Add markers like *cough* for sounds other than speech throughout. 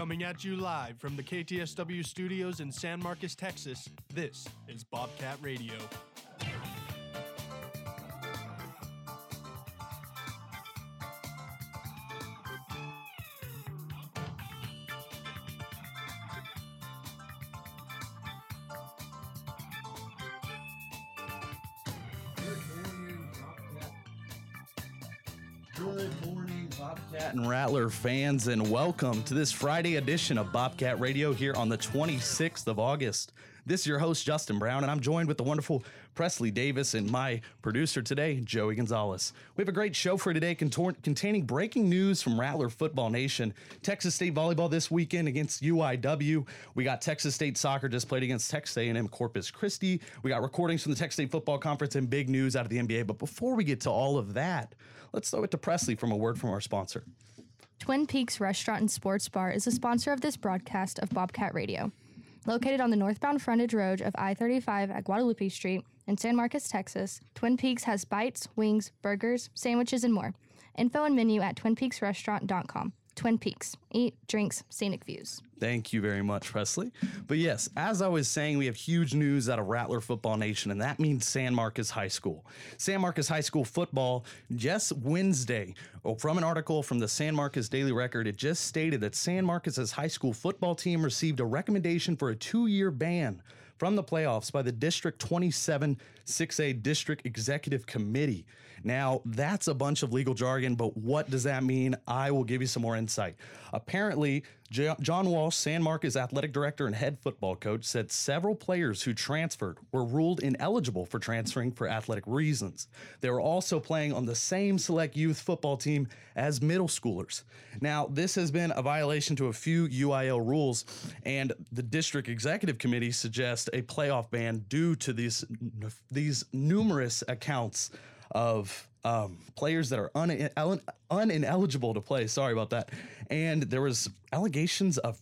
Coming at you live from the KTSW studios in San Marcos, Texas, this is Bobcat Radio. Fans, and welcome to this Friday edition of Bobcat Radio here on the 26th of August. This is your host, Justin Brown, and I'm joined with the wonderful Presley Davis and my producer today, Joey Gonzalez. We have a great show for today contor- containing breaking news from Rattler Football Nation. Texas State Volleyball this weekend against UIW. We got Texas State Soccer just played against Texas A&M Corpus Christi. We got recordings from the Texas State Football Conference and big news out of the NBA. But before we get to all of that, let's throw it to Presley from a word from our sponsor. Twin Peaks Restaurant and Sports Bar is a sponsor of this broadcast of Bobcat Radio. Located on the northbound frontage road of I 35 at Guadalupe Street in San Marcos, Texas, Twin Peaks has bites, wings, burgers, sandwiches, and more. Info and menu at twinpeaksrestaurant.com. Twin Peaks. Eat, drinks, scenic views. Thank you very much, Presley. But yes, as I was saying, we have huge news out of Rattler Football Nation, and that means San Marcos High School. San Marcos High School football, just Wednesday, oh, from an article from the San Marcos Daily Record, it just stated that San Marcos's high school football team received a recommendation for a two year ban from the playoffs by the District 27 6A District Executive Committee. Now, that's a bunch of legal jargon, but what does that mean? I will give you some more insight. Apparently, John Walsh, San Marcos athletic director and head football coach, said several players who transferred were ruled ineligible for transferring for athletic reasons. They were also playing on the same select youth football team as middle schoolers. Now, this has been a violation to a few UIL rules, and the district executive committee suggests a playoff ban due to these these numerous accounts of um, players that are un- unineligible to play. Sorry about that. And there was allegations of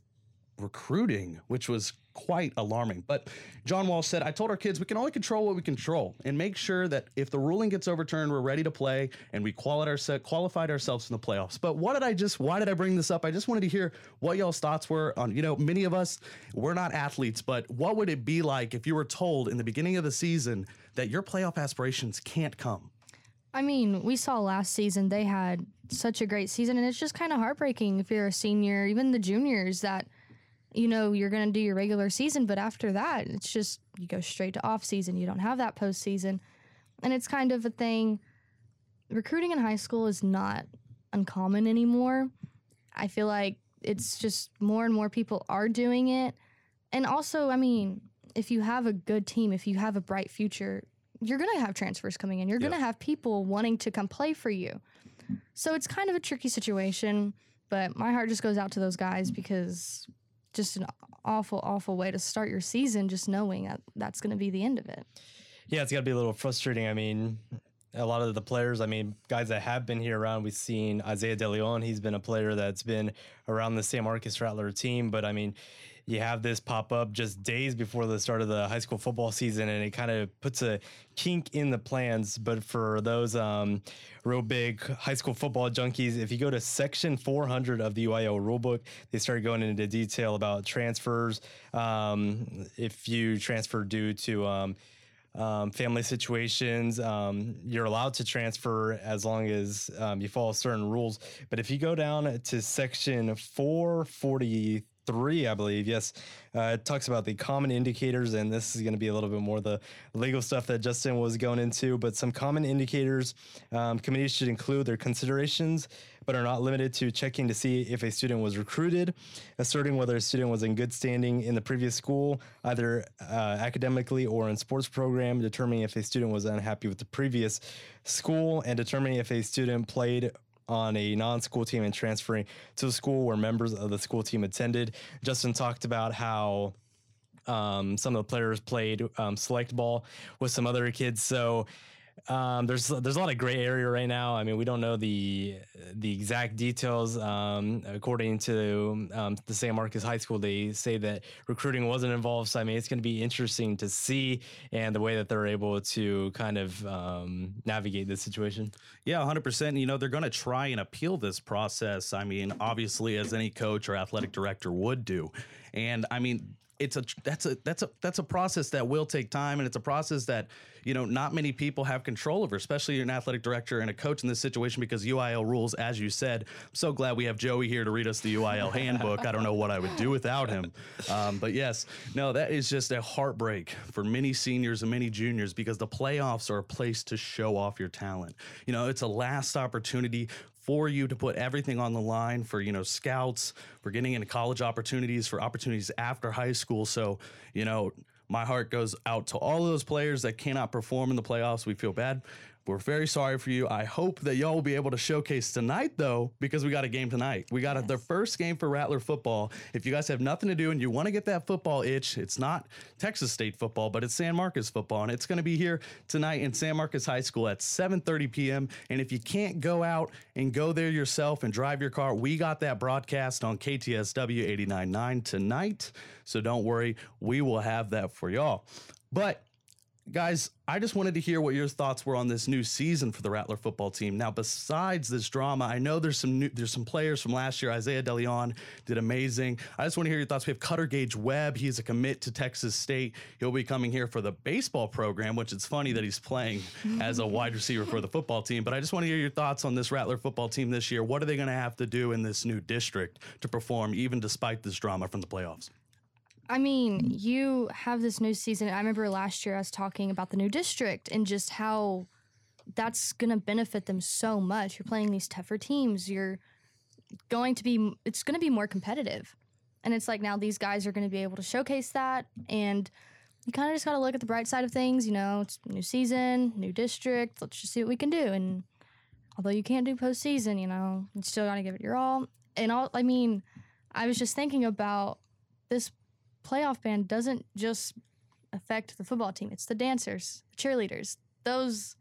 recruiting, which was quite alarming. But John Walsh said, I told our kids we can only control what we control and make sure that if the ruling gets overturned, we're ready to play and we qualified ourselves in the playoffs. But what did I just, why did I bring this up? I just wanted to hear what y'all's thoughts were on, you know, many of us, we're not athletes, but what would it be like if you were told in the beginning of the season that your playoff aspirations can't come? I mean, we saw last season they had such a great season, and it's just kind of heartbreaking if you're a senior, even the juniors, that you know you're going to do your regular season, but after that, it's just you go straight to off season. You don't have that postseason, and it's kind of a thing. Recruiting in high school is not uncommon anymore. I feel like it's just more and more people are doing it, and also, I mean, if you have a good team, if you have a bright future, you're going to have transfers coming in. You're going to have people wanting to come play for you. So it's kind of a tricky situation, but my heart just goes out to those guys because just an awful, awful way to start your season, just knowing that that's going to be the end of it. Yeah, it's got to be a little frustrating. I mean, a lot of the players, I mean, guys that have been here around, we've seen Isaiah De Leon. He's been a player that's been around the San Marcos Rattler team. But I mean, you have this pop up just days before the start of the high school football season, and it kind of puts a kink in the plans. But for those um, real big high school football junkies, if you go to section 400 of the UIL rulebook, they start going into detail about transfers. Um, if you transfer due to um, um, family situations. Um, you're allowed to transfer as long as um, you follow certain rules. But if you go down to section 443, I believe, yes, uh, it talks about the common indicators, and this is going to be a little bit more the legal stuff that Justin was going into. But some common indicators um, committees should include their considerations, but are not limited to checking to see if a student was recruited, asserting whether a student was in good standing in the previous school, either uh, academically or in sports program, determining if a student was unhappy with the previous school, and determining if a student played on a non-school team and transferring to a school where members of the school team attended. Justin talked about how um, some of the players played um, select ball with some other kids. So Um, there's there's a lot of gray area right now. I mean, we don't know the the exact details. Um, according to um, the San Marcos High School, they say that recruiting wasn't involved. So I mean, it's going to be interesting to see and the way that they're able to kind of um, navigate this situation. Yeah, 100%. You know, they're going to try and appeal this process. I mean, obviously, as any coach or athletic director would do. And I mean, it's a that's a that's a that's a process that will take time and it's a process that you know not many people have control over especially an athletic director and a coach in this situation because UIL rules as you said. I'm so glad we have Joey here to read us the UIL handbook. I don't know what I would do without him. Um, but yes no that is just a heartbreak for many seniors and many juniors because the playoffs are a place to show off your talent. You know it's a last opportunity for you to put everything on the line for you know scouts for getting into college opportunities for opportunities after high school. So you know my heart goes out to all those players that cannot perform in the playoffs. We feel bad we're very sorry for you. I hope that y'all will be able to showcase tonight, though, because we got a game tonight. We got yes. a, the first game for Rattler football. If you guys have nothing to do and you want to get that football itch, it's not Texas State football, but it's San Marcos football, and it's going to be here tonight in San Marcos High School at 7:30 p.m. And if you can't go out and go there yourself and drive your car, we got that broadcast on KTSW 89.9 tonight. So don't worry, we will have that for y'all. But guys, I just wanted to hear what your thoughts were on this new season for the Rattler football team. Now, besides this drama, I know there's some new, there's some players from last year. Isaiah DeLeon did amazing. I just want to hear your thoughts. We have Cutter Gage Webb. He's a commit to Texas State. He'll be coming here for the baseball program, which it's funny that he's playing *laughs* as a wide receiver for the football team. But I just want to hear your thoughts on this Rattler football team this year. What are they going to have to do in this new district to perform, even despite this drama from the playoffs? I mean, you have this new season. I remember last year I was talking about the new district and just how that's going to benefit them so much. You're playing these tougher teams. You're going to be, it's going to be more competitive. And it's like now these guys are going to be able to showcase that. And you kind of just got to look at the bright side of things. You know, it's new season, new district. Let's just see what we can do. And although you can't do postseason, you know, you still got to give it your all. And all, I mean, I was just thinking about this playoff ban doesn't just affect the football team, it's the dancers, the cheerleaders. Those,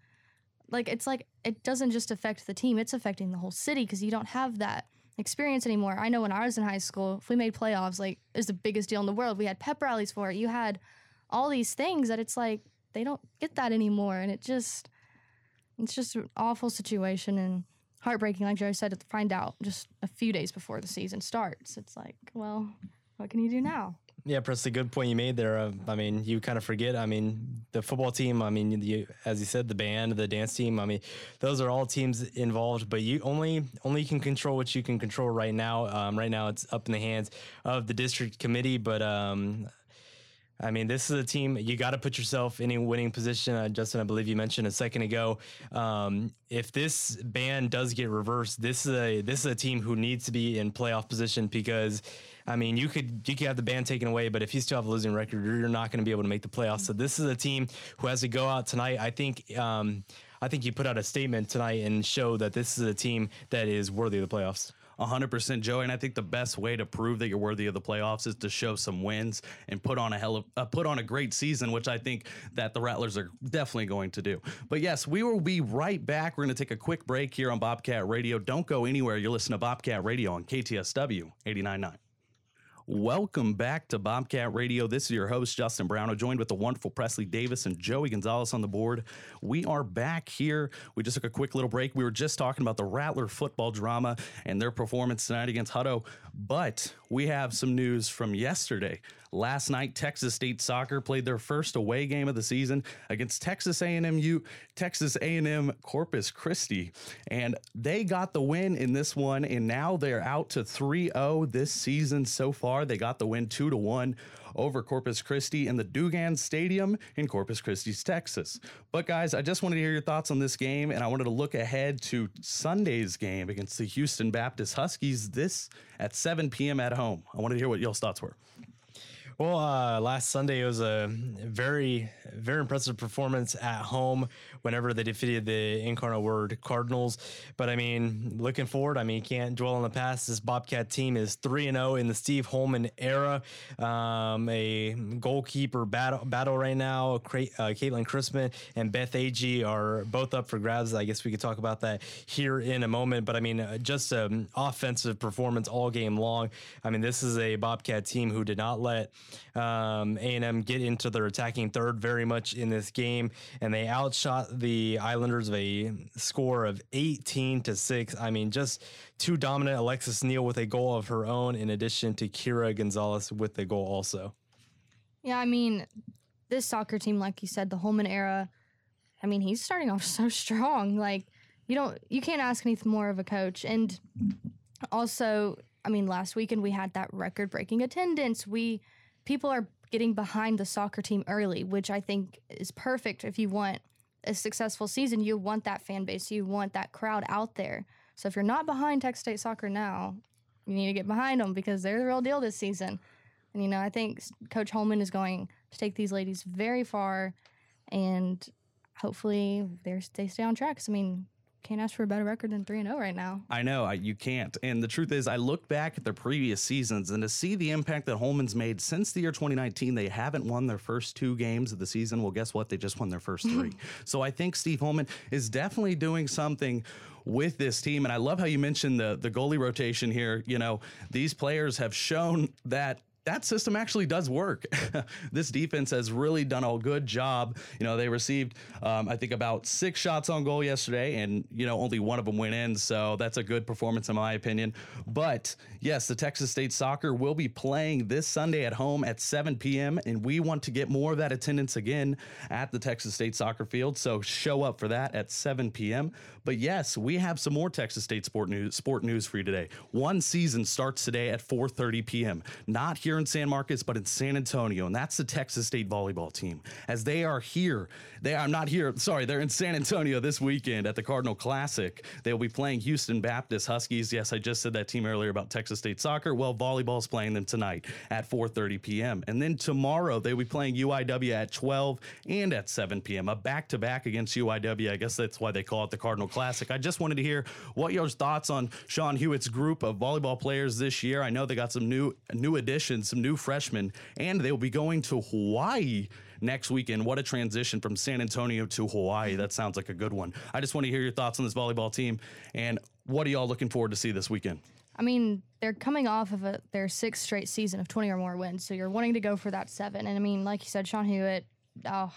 like, it's like it doesn't just affect the team, it's affecting the whole city because you don't have that experience anymore. I know when I was in high school, if we made playoffs, like, it was the biggest deal in the world. We had pep rallies for it. You had all these things that it's like they don't get that anymore. And it just, it's just an awful situation and heartbreaking, like Joe said, to find out just a few days before the season starts. It's like, well, what can you do now? Yeah, Presley, good point you made there. Uh, I mean, you kind of forget. I mean, the football team. I mean, you, as you said, the band, the dance team. I mean, those are all teams involved. But you only only can control what you can control right now. Um, right now, it's up in the hands of the district committee. But um, I mean, this is a team you got to put yourself in a winning position. Uh, Justin, I believe you mentioned a second ago. Um, if this ban does get reversed, this is a this is a team who needs to be in playoff position because, I mean, you could you could have the ban taken away, but if you still have a losing record, you're not going to be able to make the playoffs. So this is a team who has to go out tonight. I think. Um, I think you put out a statement tonight and show that this is a team that is worthy of the playoffs. 100% Joey. And I think the best way to prove that you're worthy of the playoffs is to show some wins and put on a hell of uh, put on a great season, which I think that the Rattlers are definitely going to do. But yes, we will be right back. We're going to take a quick break here on Bobcat Radio. Don't go anywhere. You're listening to Bobcat Radio on KTSW 89.9. Welcome back to Bobcat Radio. This is your host, Justin Brown, joined with the wonderful Presley Davis and Joey Gonzalez on the board. We are back here. We just took a quick little break. We were just talking about the Rattler football drama and their performance tonight against Hutto, but we have some news from yesterday. Last night, Texas State Soccer played their first away game of the season against Texas A&M U, Texas A&M Corpus Christi, and they got the win in this one. And now they're out to 3-0 this season so far. They got the win two to one over Corpus Christi in the Dugan Stadium in Corpus Christi, Texas. But guys, I just wanted to hear your thoughts on this game, and I wanted to look ahead to Sunday's game against the Houston Baptist Huskies this at 7 p.m. at home. I wanted to hear what y'all's thoughts were. Well, uh, last Sunday it was a very, very impressive performance at home whenever they defeated the Incarnate Word Cardinals. But I mean, looking forward, I mean, can't dwell on the past. This Bobcat team is 3 and 0 in the Steve Holman era. Um, a goalkeeper battle, battle right now. Uh, Caitlin Crispin and Beth Agee are both up for grabs. I guess we could talk about that here in a moment. But I mean, uh, just an offensive performance all game long. I mean, this is a Bobcat team who did not let um, A&M get into their attacking third very much in this game, and they outshot the Islanders of a score of 18 to six. I mean, just too dominant. Alexis Neal with a goal of her own, in addition to Kira Gonzalez with a goal also. Yeah, I mean, this soccer team, like you said, the Holman era. I mean, he's starting off *laughs* so strong. Like you don't, you can't ask anything more of a coach, and also I mean, last weekend we had that record breaking attendance. We people are getting behind the soccer team early, which I think is perfect if you want a successful season. You want that fan base, you want that crowd out there. So if you're not behind Texas State soccer now, you need to get behind them because they're the real deal this season. And you know, I think Coach Holman is going to take these ladies very far, and hopefully they stay on track. I mean, can't ask for a better record than 3 0 right now. I know, I, you can't. And the truth is, I look back at their previous seasons and to see the impact that Holman's made since the year 2019, they haven't won their first two games of the season. Well, guess what? They just won their first *laughs* three. so I think Steve Holman is definitely doing something with this team. And I love how you mentioned the the goalie rotation here. You know, these players have shown that that system actually does work. *laughs* this defense has really done a good job. You know, they received, um, I think, about six shots on goal yesterday, and, you know, only one of them went in. So that's a good performance, in my opinion. But yes, the Texas State soccer will be playing this Sunday at home at 7 p.m., and we want to get more of that attendance again at the Texas State soccer field. So show up for that at 7 p.m. But yes, we have some more Texas State sport news, sport news for you today. One season starts today at 4:30 p.m. Not here in San Marcos, but in San Antonio, and that's the Texas State volleyball team. As they are here, they are not here. Sorry, they're in San Antonio this weekend at the Cardinal Classic. They will be playing Houston Baptist Huskies. Yes, I just said that team earlier about Texas State soccer. Well, volleyball's playing them tonight at 4:30 p.m. And then tomorrow they'll be playing UIW at 12 and at 7 p.m. A back-to-back against UIW. I guess that's why they call it the Cardinal Classic. I just wanted to hear what your thoughts on Sean Huiet's group of volleyball players this year. I know they got some new new additions, some new freshmen, and they will be going to Hawaii next weekend. What a transition from San Antonio to Hawaii. That sounds like a good one. I just want to hear your thoughts on this volleyball team and what are y'all looking forward to see this weekend? I mean, they're coming off of a, their sixth straight season of 20 or more wins. So you're wanting to go for that seven. And I mean, like you said, Sean Huiet, oh,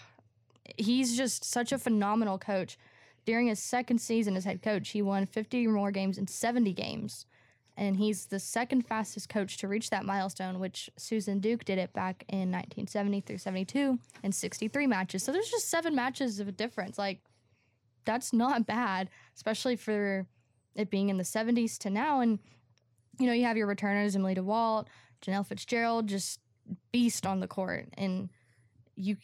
he's just such a phenomenal coach. During his second season as head coach, he won 50 or more games in 70 games. And he's the second fastest coach to reach that milestone, which Susan Duke did it back in 1970 through 72 in 63 matches. So there's just seven matches of a difference. Like, that's not bad, especially for it being in the 70s to now. And, you know, you have your returners, Emily DeWalt, Janelle Fitzgerald, just beast on the court. And you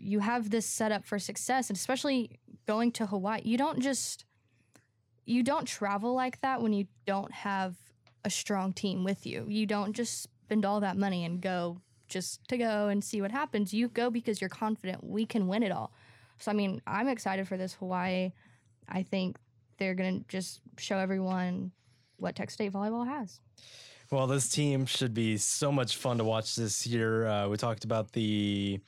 you have this set up for success, and especially going to Hawaii, you don't just you don't travel like that when you don't have a strong team with you. You don't just spend all that money and go just to go and see what happens. You go because you're confident we can win it all. So I mean, I'm excited for this Hawaii. I think they're going to just show everyone what Texas State volleyball has. Well, this team should be so much fun to watch this year. Uh, we talked about the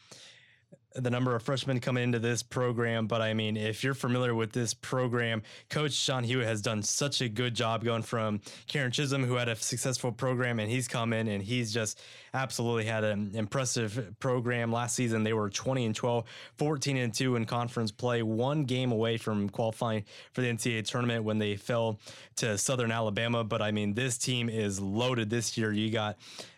the number of freshmen coming into this program, but I mean, if you're familiar with this program, Coach Sean Huiet has done such a good job going from Karen Chisum, who had a successful program, and he's come in and he's just absolutely had an impressive program. Last season, they were 20 and 12, 14 and 2 in conference play, one game away from qualifying for the NCAA tournament when they fell to Southern Alabama. But I mean, this team is loaded this year. You got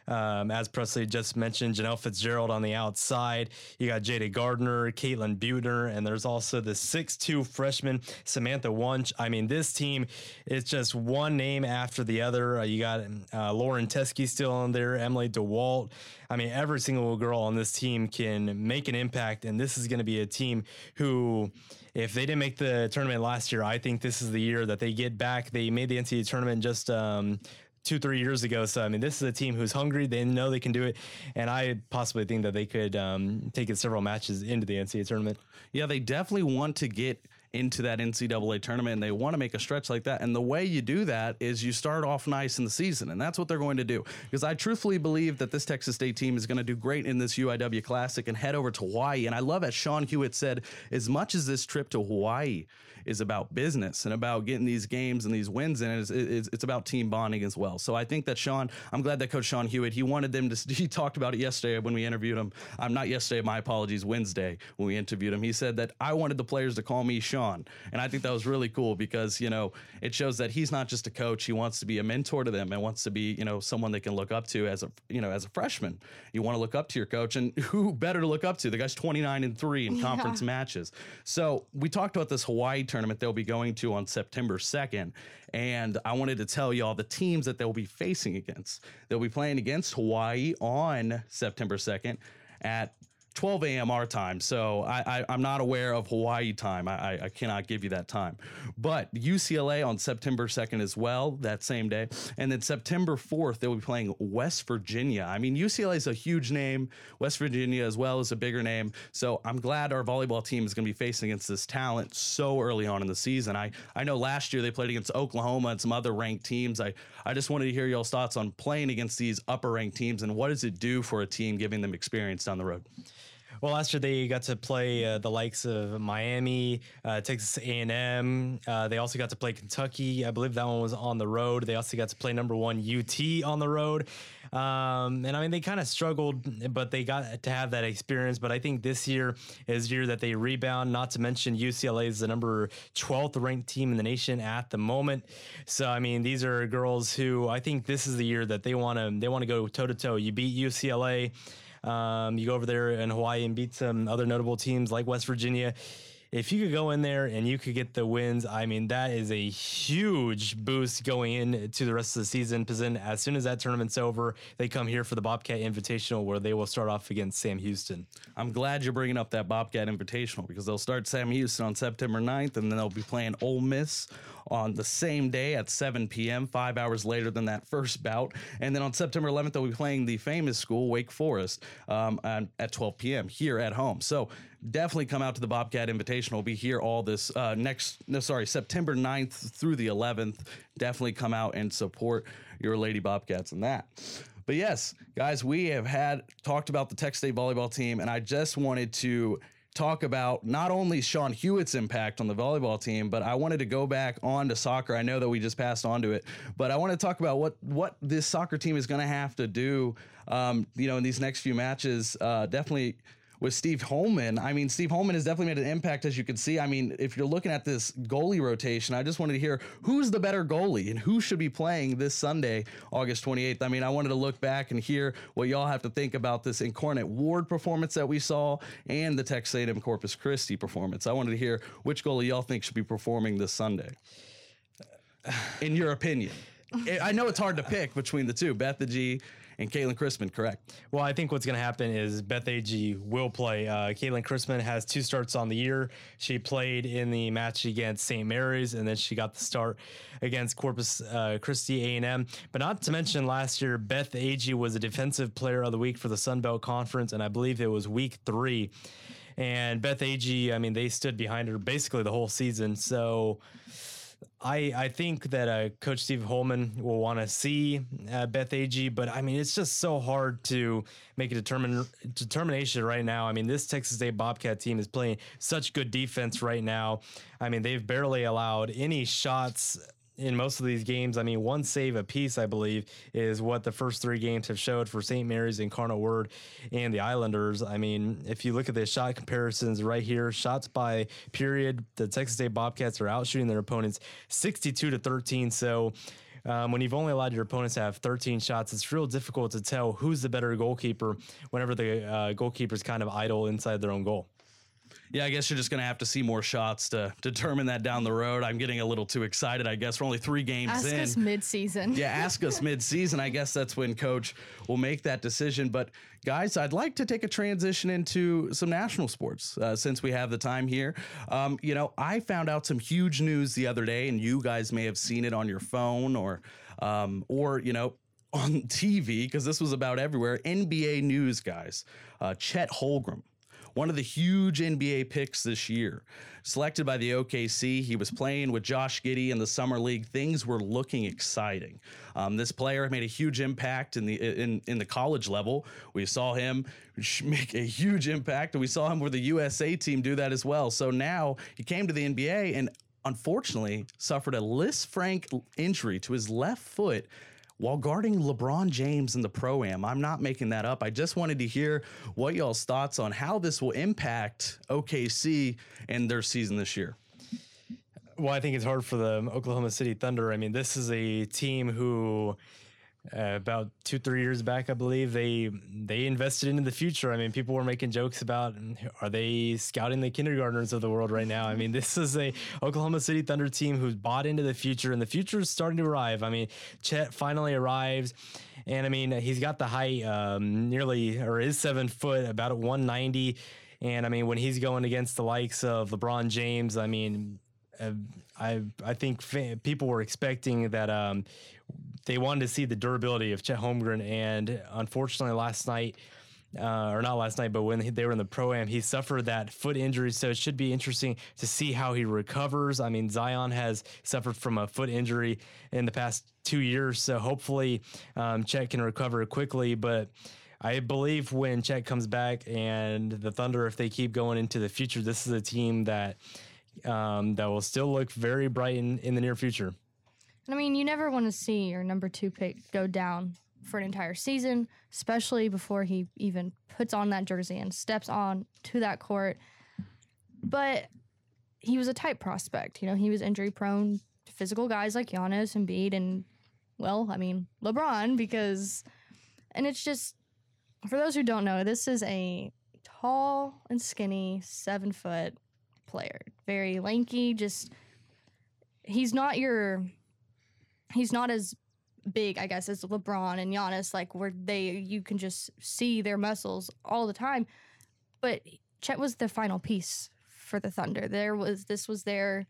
um, as Presley just mentioned, Janelle Fitzgerald on the outside. You got Jada Gardner, Caitlin Butner, and there's also the six-two freshman Samantha Wunsch. I mean, this team is just one name after the other. Uh, you got uh, Lauren Teske still on there, Emily DeWalt. I mean, every single girl on this team can make an impact, and this is going to be a team who if they didn't make the tournament last year, I think this is the year that they get back. They made the NCAA tournament just um, two, three years ago. So I mean, this is a team who's hungry. They know they can do it, and I possibly think that they could um, take it several matches into the NCAA tournament. Yeah, they definitely want to get into that NCAA tournament and they want to make a stretch like that. And the way you do that is you start off nice in the season, and that's what they're going to do. Because I truthfully believe that this Texas State team is going to do great in this UIW Classic and head over to Hawaii. And I love, as Sean Huiet said, as much as this trip to Hawaii is about business and about getting these games and these wins in it's, it's, it's about team bonding as well. So I think that Sean, I'm glad that Coach Sean Huiet, he wanted them to, *laughs* he talked about it yesterday when we interviewed him. I'm not yesterday, my apologies, Wednesday when we interviewed him. He said that I wanted the players to call me Sean. And I think that was really cool because, you know, it shows that he's not just a coach. He wants to be a mentor to them and wants to be, you know, someone they can look up to as a, you know, as a freshman. You want to look up to your coach and who better to look up to? The guy's 29 and three in conference matches. So we talked about this Hawaii tournament they'll be going to on September 2nd. And I wanted to tell you all the teams that they'll be facing against. They'll be playing against Hawaii on September 2nd at 12 a.m. our time. So I, I, am not aware of Hawaii time. I, I, cannot give you that time. But UCLA on September 2nd as well, that same day. And then September 4th, they'll be playing West Virginia. I mean, UCLA is a huge name. West Virginia as well is a bigger name. So I'm glad our volleyball team is going to be facing against this talent so early on in the season. I, I know last year they played against Oklahoma and some other ranked teams. I, I just wanted to hear y'all's thoughts on playing against these upper ranked teams and what does it do for a team giving them experience down the road? Well, last year they got to play uh, the likes of Miami, uh, Texas A&M. Uh, they also got to play Kentucky. I believe that one was on the road. They also got to play number one UT on the road. Um, and I mean, they kind of struggled, but they got to have that experience. But I think this year is year that they rebound. Not to mention UCLA is the number 12th ranked team in the nation at the moment. So I mean, these are girls who I think this is the year that they want to they want to go toe to toe. You beat UCLA. Um, you go over there in Hawaii and beat some other notable teams like West Virginia if you could go in there and you could get the wins, I mean, that is a huge boost going into the rest of the season. Because then, as soon as that tournament's over, they come here for the Bobcat Invitational, where they will start off against Sam Houston. I'm glad you're bringing up that Bobcat Invitational because they'll start Sam Houston on September 9th, and then they'll be playing Ole Miss on the same day at 7 p.m., five hours later than that first bout. And then on September 11th, they'll be playing the famous school, Wake Forest, um, at 12 p.m. here at home. So definitely come out to the Bobcat Invitational. We'll be here all this uh, next, no, sorry, September 9th through the 11th. Definitely come out and support your Lady Bobcats in that. But yes, guys, we have had talked about the Tech State volleyball team, and I just wanted to talk about not only Sean Huiet's impact on the volleyball team, but I wanted to go back on to soccer. I know that we just passed on to it, but I want to talk about what what this soccer team is going to have to do. Um, you know, in these next few matches, uh, definitely with Steve Holman. I mean, Steve Holman has definitely made an impact, as you can see. I mean, if you're looking at this goalie rotation, I just wanted to hear who's the better goalie and who should be playing this Sunday, August 28th. I mean, I wanted to look back and hear what y'all have to think about this Incarnate Word performance that we saw and the Texas A&M Corpus Christi performance. I wanted to hear which goalie y'all think should be performing this Sunday, in your opinion. *laughs* I know it's hard to pick between the two, Bethany and Caitlin Chrisman, correct? Well, I think what's going to happen is Beth Ag will play. Uh, Caitlin Chrisman has two starts on the year. She played in the match against St. Mary's, and then she got the start against Corpus uh, Christi A&M. But not to mention, last year Beth Ag was a defensive player of the week for the Sun Belt Conference, and I believe it was week three. And Beth Ag, I mean, they stood behind her basically the whole season. So I, I think that uh, Coach Steve Holman will want to see uh, Beth Agee, but I mean, it's just so hard to make a determin- determination right now. I mean, this Texas State Bobcat team is playing such good defense right now. I mean, they've barely allowed any shots in most of these games, I mean, one save apiece, I believe, is what the first three games have showed for St. Mary's, Incarnate Word, and the Islanders. I mean, if you look at the shot comparisons right here, shots by period, the Texas State Bobcats are outshooting their opponents 62 to 13. So, um, when you've only allowed your opponents to have 13 shots, it's real difficult to tell who's the better goalkeeper whenever the uh, goalkeeper's kind of idle inside their own goal. Yeah, I guess you're just going to have to see more shots to determine that down the road. I'm getting a little too excited. I guess we're only three games ask in. Ask us mid-season. yeah, ask us mid-season. I guess that's when coach will make that decision. But guys, I'd like to take a transition into some national sports uh, since we have the time here. Um, you know, I found out some huge news the other day, and you guys may have seen it on your phone or um, or you know on *laughs* TV because this was about everywhere. NBA news guys, uh, Chet Holmgren one of the huge NBA picks this year. Selected by the OKC, he was playing with Josh Giddey in the summer league. Things were looking exciting. Um, this player made a huge impact in the in in the college level. We saw him make a huge impact, and we saw him with the USA team do that as well. So now he came to the NBA and unfortunately suffered a Lisfranc injury to his left foot while guarding LeBron James in the Pro Am. I'm not making that up. I just wanted to hear what y'all's thoughts on how this will impact OKC and their season this year. Well, I think it's hard for the Oklahoma City Thunder. I mean, this is a team who uh, about two three years back i believe they they invested into the future. I mean people were making jokes about are they scouting the kindergartners of the world right now? I mean this is a oklahoma city thunder team who's bought into the future and the future is starting to arrive. I mean chet finally arrives and i mean he's got the height um, nearly or is seven foot about 190 and i mean when he's going against the likes of lebron james i mean uh, I I think people were expecting that um, they wanted to see the durability of Chet Holmgren, and unfortunately, last night. Uh, or not last night, but when they were in the pro am, he suffered that foot injury. So it should be interesting to see how he recovers. I mean, Zion has suffered from a foot injury in the past two years, so hopefully um, Chet can recover quickly. But I believe when Chet comes back and the Thunder, if they keep going into the future, this is a team that um, that will still look very bright in, in the near future. I mean, you never want to see your number two pick go down for an entire season, especially before he even puts on that jersey and steps on to that court. But he was a type prospect. You know, he was injury prone to physical guys like Giannis and Embiid and, well, I mean, LeBron, because, and it's just, for those who don't know, this is a tall and skinny, seven foot player. Very lanky, just, he's not your he's not as big, I guess, as LeBron and Giannis, like where they you can just see their muscles all the time. But Chet was the final piece for the Thunder. There was this was their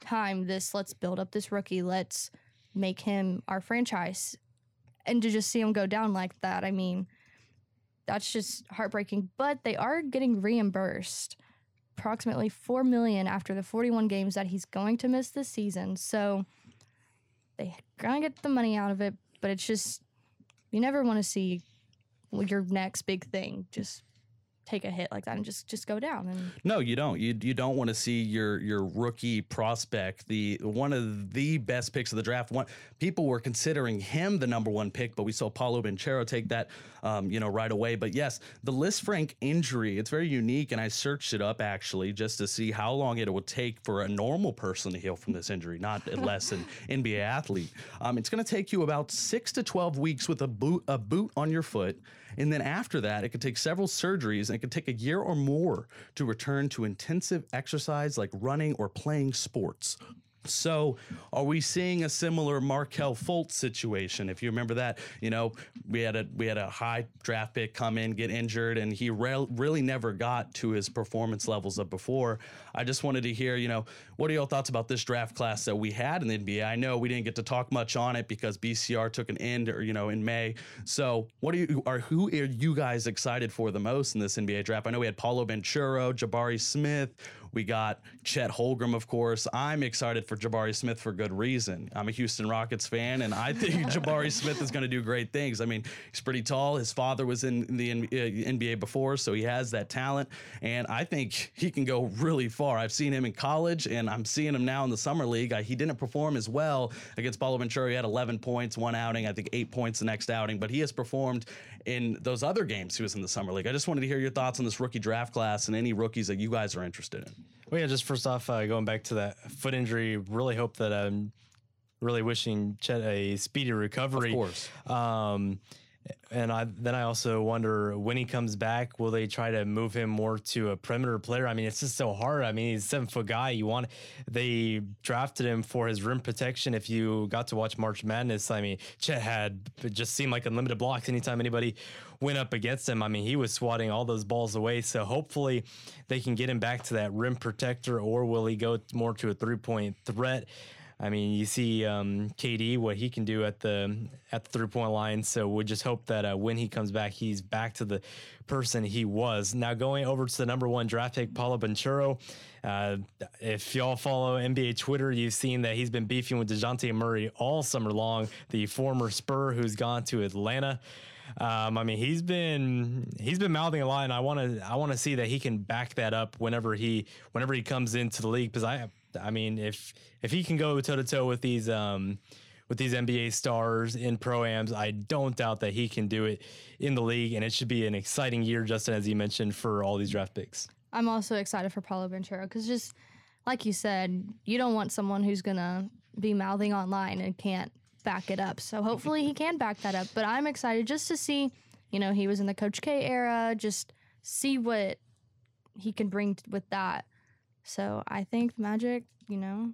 time. This let's build up this rookie. Let's make him our franchise. And to just see him go down like that, I mean, that's just heartbreaking. But they are getting reimbursed approximately four million after the 41 games that he's going to miss this season. So they gonna get the money out of it, but it's just you never want to see your next big thing just take a hit like that and just just go down and no you don't. You you don't want to see your your rookie prospect the one of the best picks of the draft. One people were considering him the number one pick but we saw Paolo Banchero take that um, you know right away. But yes the Lisfranc injury it's very unique and I searched it up actually just to see how long it would take for a normal person to heal from this injury not less an *laughs* NBA athlete. Um, it's going to take you about six to 12 weeks with a boot a boot on your foot and then after that, it could take several surgeries and it could take a year or more to return to intensive exercise like running or playing sports. So, are we seeing a similar Markelle Fultz situation? If you remember that, you know, we had a we had a high draft pick come in, get injured, and he re- really never got to his performance levels of before. I just wanted to hear, you know, what are your thoughts about this draft class that we had in the NBA? I know we didn't get to talk much on it because BCR took an end, or you know, in May. So, what are you are who are you guys excited for the most in this NBA draft? I know we had Paolo Banchero, Jabari Smith. We got Chet Holmgren, of course. I'm excited for Jabari Smith for good reason. I'm a Houston Rockets fan, and I think *laughs* Jabari Smith is going to do great things. I mean, he's pretty tall. His father was in the NBA uh, before, so he has that talent, and I think he can go really far. I've seen him in college, and I'm seeing him now in the summer league. I, he didn't perform as well against Paolo Banchero. He had 11 points, one outing, I think eight points the next outing, but he has performed in those other games he was in the summer league. I just wanted to hear your thoughts on this rookie draft class and any rookies that you guys are interested in. Well, yeah, just first off, uh, going back to that foot injury, really hope that I'm really wishing Chet a speedy recovery. Of course. Um, and I then I also wonder when he comes back, will they try to move him more to a perimeter player? I mean, it's just so hard. I mean, he's a seven foot guy. You want they drafted him for his rim protection. If you got to watch March Madness, I mean, Chet had just seemed like unlimited blocks anytime anybody went up against him. I mean, he was swatting all those balls away. So hopefully they can get him back to that rim protector, or will he go more to a three point threat? I mean, you see um, KD what he can do at the at the three point line. So we just hope that uh, when he comes back, he's back to the person he was. Now going over to the number one draft pick, Paolo Banchero. Uh, if y'all follow NBA Twitter, you've seen that he's been beefing with Dejounte Murray all summer long. The former Spur who's gone to Atlanta. Um, I mean, he's been he's been mouthing a lot, and I want to I want to see that he can back that up whenever he whenever he comes into the league. Because I I mean, if if he can go toe to toe with these um, with these NBA stars in proams, I don't doubt that he can do it in the league, and it should be an exciting year, Justin, as you mentioned, for all these draft picks. I'm also excited for Paolo Banchero because just like you said, you don't want someone who's gonna be mouthing online and can't back it up. So hopefully he can back that up. But I'm excited just to see, you know, he was in the Coach K era, just see what he can bring t- with that. So I think the Magic, you know,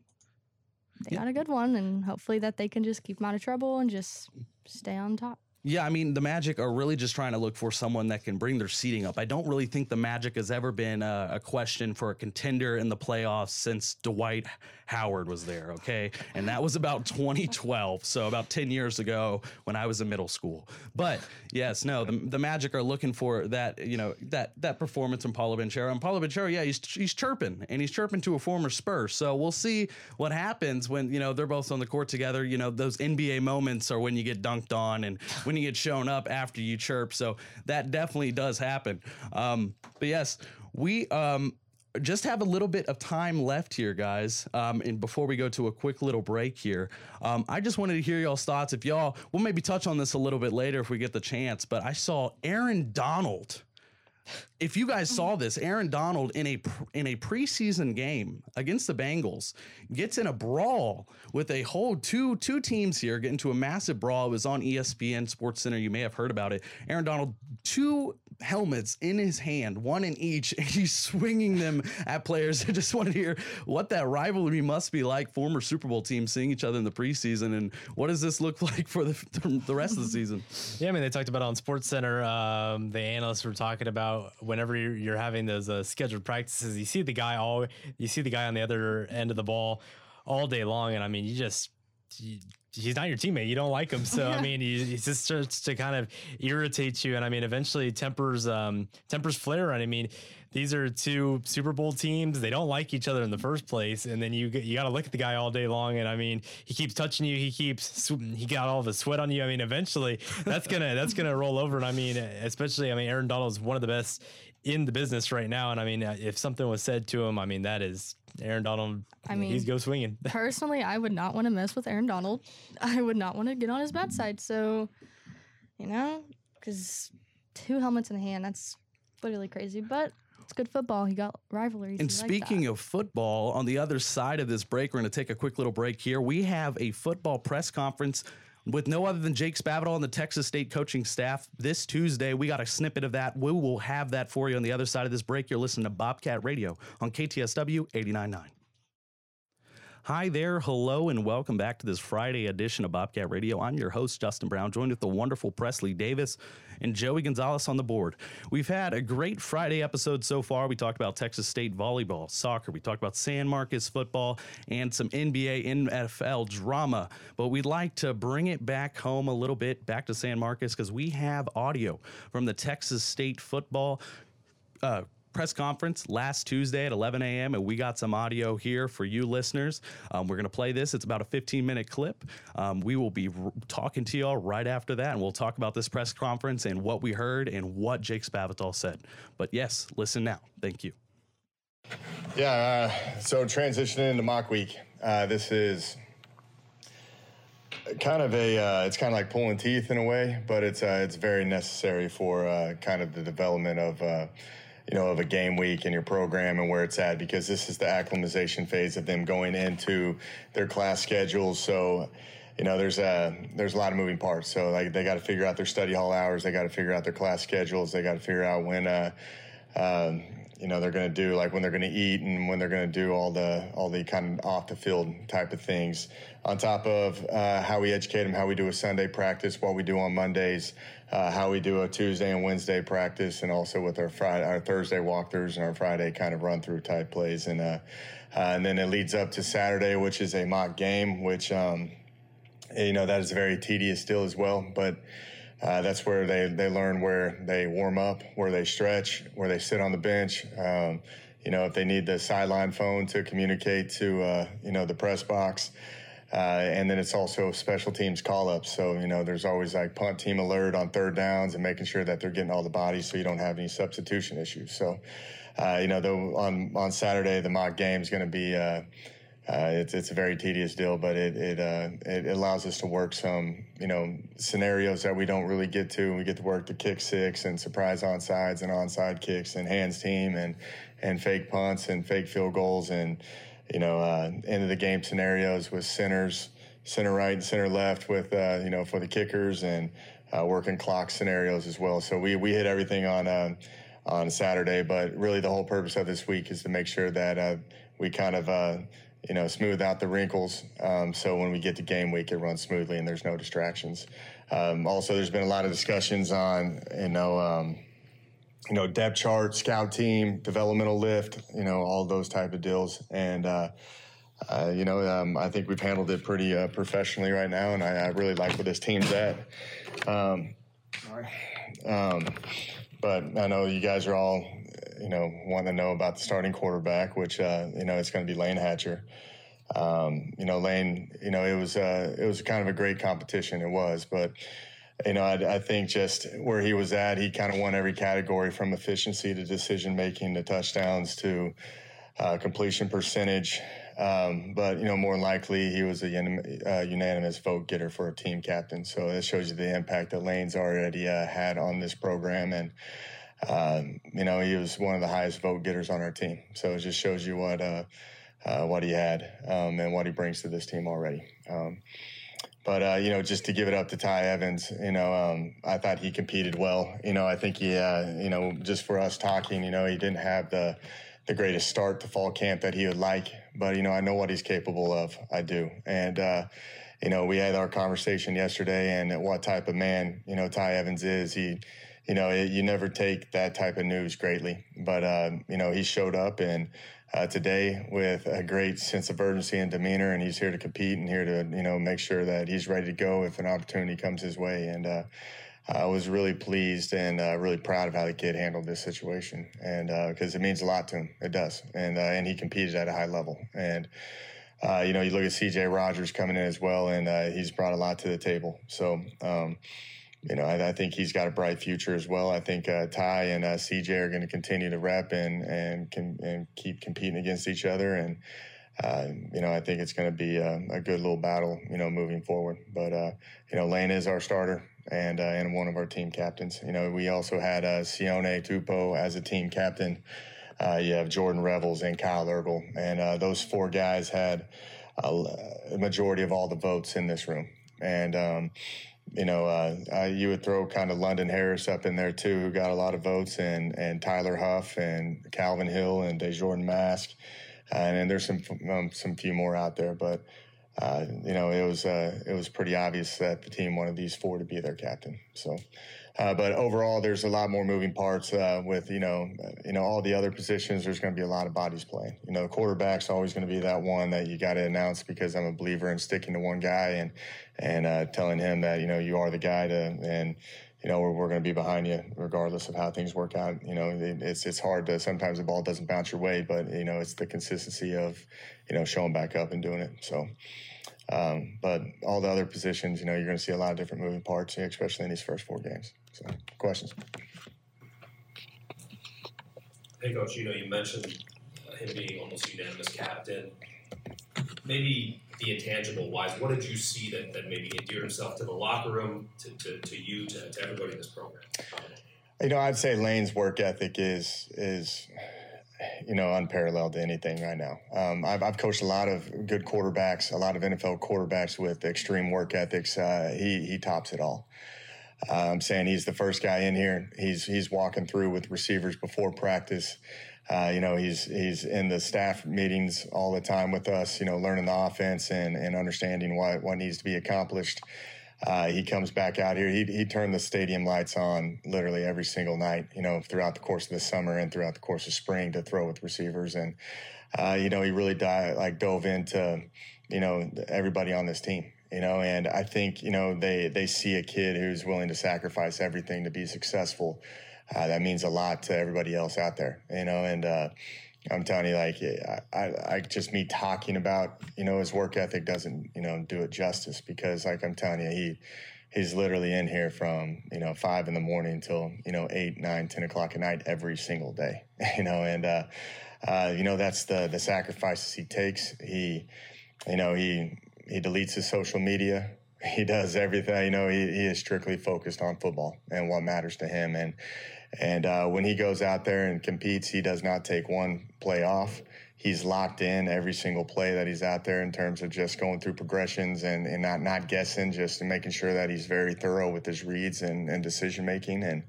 they Yeah. got a good one, and hopefully that they can just keep him out of trouble and just stay on top. Yeah, I mean, the Magic are really just trying to look for someone that can bring their seating up. I don't really think the Magic has ever been a, a question for a contender in the playoffs since Dwight Howard was there, okay? And that was about 2012, so about 10 years ago when I was in middle school. But yes, no, the, the Magic are looking for that, you know, that that performance from Paolo Banchero. And Paolo Banchero, yeah, he's he's chirping, and he's chirping to a former Spur. So we'll see what happens when, you know, they're both on the court together. You know, those NBA moments are when you get dunked on and when you get shown up after you chirp. So that definitely does happen. Um, but yes, we um, just have a little bit of time left here, guys. Um, and before we go to a quick little break here, um, I just wanted to hear y'all's thoughts. If y'all, we'll maybe touch on this a little bit later if we get the chance. But I saw Aaron Donald. If you guys mm-hmm. saw this, Aaron Donald in a in a preseason game against the Bengals gets in a brawl with a whole two two teams here get into a massive brawl. It was on ESPN Sports Center. You may have heard about it. Aaron Donald two helmets in his hand, one in each, *laughs* and he's swinging them at players. *laughs* I just wanted to hear what that rivalry must be like. Former Super Bowl teams seeing each other in the preseason, and what does this look *laughs* like for the the rest of the season? Yeah, I mean, they talked about on Sports Center. Um, the analysts were talking about whenever you're, you're having those uh, scheduled practices, you see the guy all, you see the guy on the other end of the ball all day long, and I mean, you just. You, He's not your teammate. You don't like him, so I mean, he, he just starts to kind of irritate you, and I mean, eventually tempers um, tempers flare. And I mean, these are two Super Bowl teams. They don't like each other in the first place, and then you get- you got to look at the guy all day long. And I mean, he keeps touching you. He keeps he got all the sweat on you. I mean, eventually that's gonna that's gonna roll over. And I mean, especially I mean, Aaron Donald is one of the best in the business right now. And I mean, if something was said to him, I mean, that is Aaron Donald. I mean- he's go swinging. *laughs* Personally, I would not want to mess with Aaron Donald. I would not want to get on his bad side. So, you know, because two helmets in the hand, that's literally crazy. But it's good football. He got rivalries. And You like speaking that. of football, on the other side of this break, we're going to take a quick little break here. We have a football press conference with no other than Jake Spavital and the Texas State coaching staff this Tuesday. We got a snippet of that. We will have that for you on the other side of this break. You're listening to Bobcat Radio on KTSW 89.9. Hi there, hello, and welcome back to this Friday edition of Bobcat Radio. I'm your host, Justin Brown, joined with the wonderful Presley Davis and Joey Gonzalez on the board. We've had a great Friday episode so far. We talked about Texas State volleyball, soccer, we talked about San Marcos football, and some NBA, NFL drama. But we'd like to bring it back home a little bit, back to San Marcos, because we have audio from the Texas State football uh, press conference last Tuesday at 11 a.m. and we got some audio here for you listeners. Um, we're going to play this. It's about a 15 minute clip. Um, we will be r- talking to y'all right after that, and we'll talk about this press conference and what we heard and what Jake Spavital said. But yes, listen now. Thank you. Yeah, uh, so transitioning into mock week, uh, this is kind of a uh, it's kind of like pulling teeth in a way, but it's uh, it's very necessary for uh, kind of the development of uh, you know of a game week and your program and where it's at because this is the acclimatization phase of them going into their class schedules. So you know there's a there's a lot of moving parts. So like they got to figure out their study hall hours, they got to figure out their class schedules, they got to figure out when. Uh, um, you know they're going to do, like when they're going to eat and when they're going to do all the all the kind of off the field type of things. On top of uh, how we educate them, how we do a Sunday practice, what we do on Mondays, uh, how we do a Tuesday and Wednesday practice, and also with our Friday, our Thursday walkthroughs and our Friday kind of run through type plays, and uh, uh, and then it leads up to Saturday, which is a mock game, which um, you know that is very tedious still as well, but. Uh, that's where they, they learn where they warm up, where they stretch, where they sit on the bench. Um, you know, if they need the sideline phone to communicate to, uh, you know, the press box. Uh, and then it's also special teams call ups. So, you know, there's always like punt team alert on third downs and making sure that they're getting all the bodies so you don't have any substitution issues. So, uh, you know, though on, on Saturday, the mock game is going to be, uh, uh, it's it's a very tedious deal, but it it, uh, it allows us to work some you know scenarios that we don't really get to. We get to work the kick six and surprise onsides and onside kicks and hands team and and fake punts and fake field goals and you know uh, end of the game scenarios with centers, center right and center left with uh, you know for the kickers and uh, working clock scenarios as well. So we we hit everything on uh, on Saturday, but really the whole purpose of this week is to make sure that we kind of you know, smooth out the wrinkles. Um, so when we get to game week, it runs smoothly and there's no distractions. Um, also, there's been a lot of discussions on, you know, um, you know, depth chart, scout team, developmental lift, you know, all those type of deals. And, uh, uh, you know, um, I think we've handled it pretty uh, professionally right now, and I, I, really like where this team's at. Um, um, but I know you guys are all you know, want to know about the starting quarterback, which uh, you know it's going to be Layne Hatcher. Um, you know, Layne, you know, it was uh, it was kind of a great competition. It was, but you know, I, I, think just where he was at, he kind of won every category from efficiency to decision making to touchdowns to uh, completion percentage. Um, but you know, more likely, he was a uh, unanimous vote getter for a team captain. So that shows you the impact that Layne's already uh, had on this program and. Um, you know, he was one of the highest vote getters on our team. So it just shows you what uh, uh, what he had um, and what he brings to this team already. But uh, you know, just to give it up to Ty Evans, you know, um, I thought he competed well. You know, I think he, uh, you know, just for us talking, you know, he didn't have the the greatest start to fall camp that he would like, but you know, I know what he's capable of. I do, and uh, you know, we had our conversation yesterday, and what type of man you know Ty Evans is. He you know, it, you never take that type of news greatly. But, uh, you know, he showed up and uh, today with a great sense of urgency and demeanor, and he's here to compete and here to, you know, make sure that he's ready to go if an opportunity comes his way. And uh, I was really pleased and uh, really proud of how the kid handled this situation, and because uh, it means a lot to him, it does. And uh, and he competed at a high level, and. Uh, you know, you look at C.J. Rogers coming in as well, and he's brought a lot to the table. So, um, you know, I, I, think he's got a bright future as well. I think uh, Ty and uh, CJ are going to continue to rep and and can and keep competing against each other. And uh, you know, I think it's going to be a, a, good little battle. You know, moving forward. But uh, you know, Layne is our starter and uh, and one of our team captains. You know, we also had uh, Sione Tupou as a team captain. you have Jordan Revels and Kyle Hergel, and those four guys had a majority of all the votes in this room. And um, you know, uh, I, you would throw kind of London Harris up in there too, who got a lot of votes, and and Tyler Huff and Calvin Hill and DeJordan Mask, uh, and, and there's some um, some few more out there, but uh, you know, it was uh, it was pretty obvious that the team wanted these four to be their captain. So, uh, but overall, there's a lot more moving parts uh, with you know you know all the other positions. There's going to be a lot of bodies playing. You know, the quarterback's always going to be that one that you got to announce because I'm a believer in sticking to one guy and and uh, telling him that you know you are the guy to and you know, we're, we're going to be behind you regardless of how things work out. You know, it, it's it's hard to sometimes the ball doesn't bounce your way, but you know, it's the consistency of you know showing back up and doing it. So, um, but all the other positions, you know, you're going to see a lot of different moving parts, especially in these first four games. So, questions. Hey, coach. You know, you mentioned him being almost unanimous captain. Maybe the intangible wise, what did you see that, that maybe endeared himself to the locker room, to, to, to you, to, to everybody in this program? You know, I'd say Layne's work ethic is is you know unparalleled to anything right now. Um, I've, I've coached a lot of good quarterbacks, a lot of NFL quarterbacks with extreme work ethics. Uh, he he tops it all. I'm saying he's the first guy in here. He's he's walking through with receivers before practice. Uh, you know, he's he's in the staff meetings all the time with us. You know, learning the offense and and understanding what what needs to be accomplished. Uh, he comes back out here. He he turned the stadium lights on literally every single night. You know, throughout the course of the summer and throughout the course of spring to throw with receivers, and uh, you know, he really di- like dove into you know everybody on this team you know and i think you know they they see a kid who's willing to sacrifice everything to be successful uh, that means a lot to everybody else out there you know and uh, i'm telling you like I, I, just me talking about you know his work ethic doesn't you know do it justice because like i'm telling you he he's literally in here from you know five in the morning till you know eight nine ten o'clock at night every single day you know and uh, uh, you know that's the the sacrifices he takes he you know he he deletes his social media. He does everything. You know, he, he is strictly focused on football and what matters to him. And and uh, when he goes out there and competes, he does not take one play off. He's locked in every single play that he's out there in terms of just going through progressions and, and not not guessing, just making sure that he's very thorough with his reads and, and decision making. And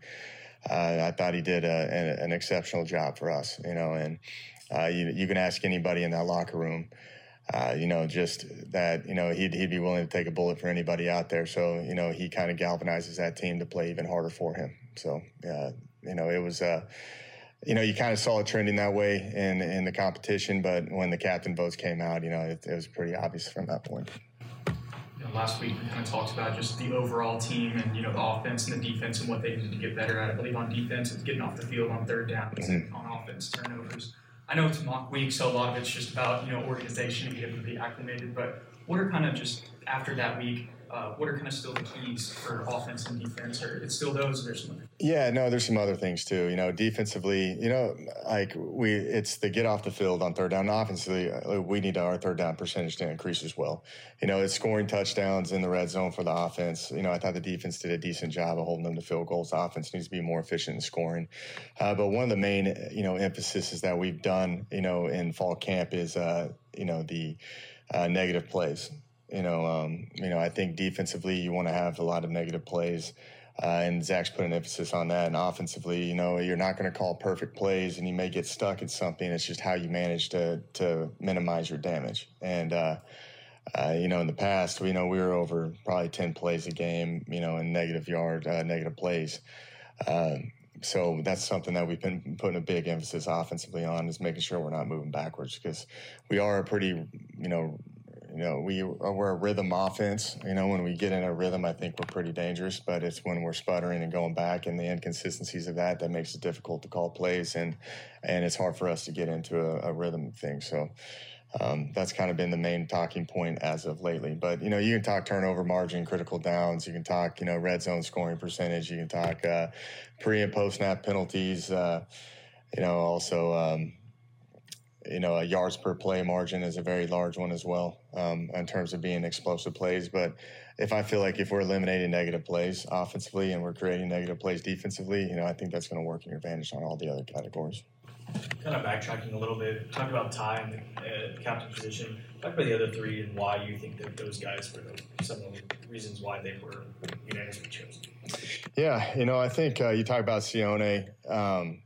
uh, I thought he did a, an, an, exceptional job for us. You know, and uh, you, you can ask anybody in that locker room uh, you know, just that, you know, he'd, he'd be willing to take a bullet for anybody out there. So, you know, he kind of galvanizes that team to play even harder for him. So, uh, you know, it was, uh, you know, you kind of saw it trending that way in, in the competition, but when the captain votes came out, you know, it, it was pretty obvious from that point. You know, last week we kind of talked about just the overall team and, you know, the offense and the defense and what they needed to get better at. I believe on defense, it's getting off the field on third down, mm-hmm. on offense, turnovers I know it's mock week, so a lot of it's just about you know organization and getting to be acclimated. But what are kind of just after that week? Uh, what are kind of still the keys for offense and defense? Or it's still those, or there's some. Yeah, no, there's some other things too. You know, defensively, you know, like we, it's the get off the field on third down. Offensively, uh, we need our third down percentage to increase as well. You know, it's scoring touchdowns in the red zone for the offense. You know, I thought the defense did a decent job of holding them to field goals. The offense needs to be more efficient in scoring. Uh, but one of the main, you know, emphasis is that we've done, you know, in fall camp is, uh, you know, the uh, negative plays. You know, um, you know, I think defensively you want to have a lot of negative plays. Uh, and Zach's put an emphasis on that. And offensively, you know, you're not going to call perfect plays, and you may get stuck at something. It's just how you manage to to minimize your damage. And uh, uh, you know, in the past, we know we were over probably ten plays a game, you know, in negative yard, uh, negative plays. Um, so that's something that we've been putting a big emphasis offensively on is making sure we're not moving backwards because we are a pretty, you know, you know, we we're a rhythm offense. You know, when we get in a rhythm, I think we're pretty dangerous. But it's when we're sputtering and going back and the inconsistencies of that that makes it difficult to call plays and and it's hard for us to get into a, a rhythm thing. So. Um, that's kind of been the main talking point as of lately. But you know, you can talk turnover margin, critical downs. You can talk, you know, red zone scoring percentage. You can talk uh, pre and post snap penalties. Uh, you know, also um, you know, a yards per play margin is a very large one as well um, in terms of being explosive plays. But if I feel like if we're eliminating negative plays offensively and we're creating negative plays defensively, you know, I think that's going to work in your advantage on all the other categories. Kind of backtracking a little bit, talk about Ty and the, uh, captain position. Talk about the other three and why you think that those guys were some of the reasons why they were unanimously chosen. Yeah, you know, I think uh, you talk about Sione. Um,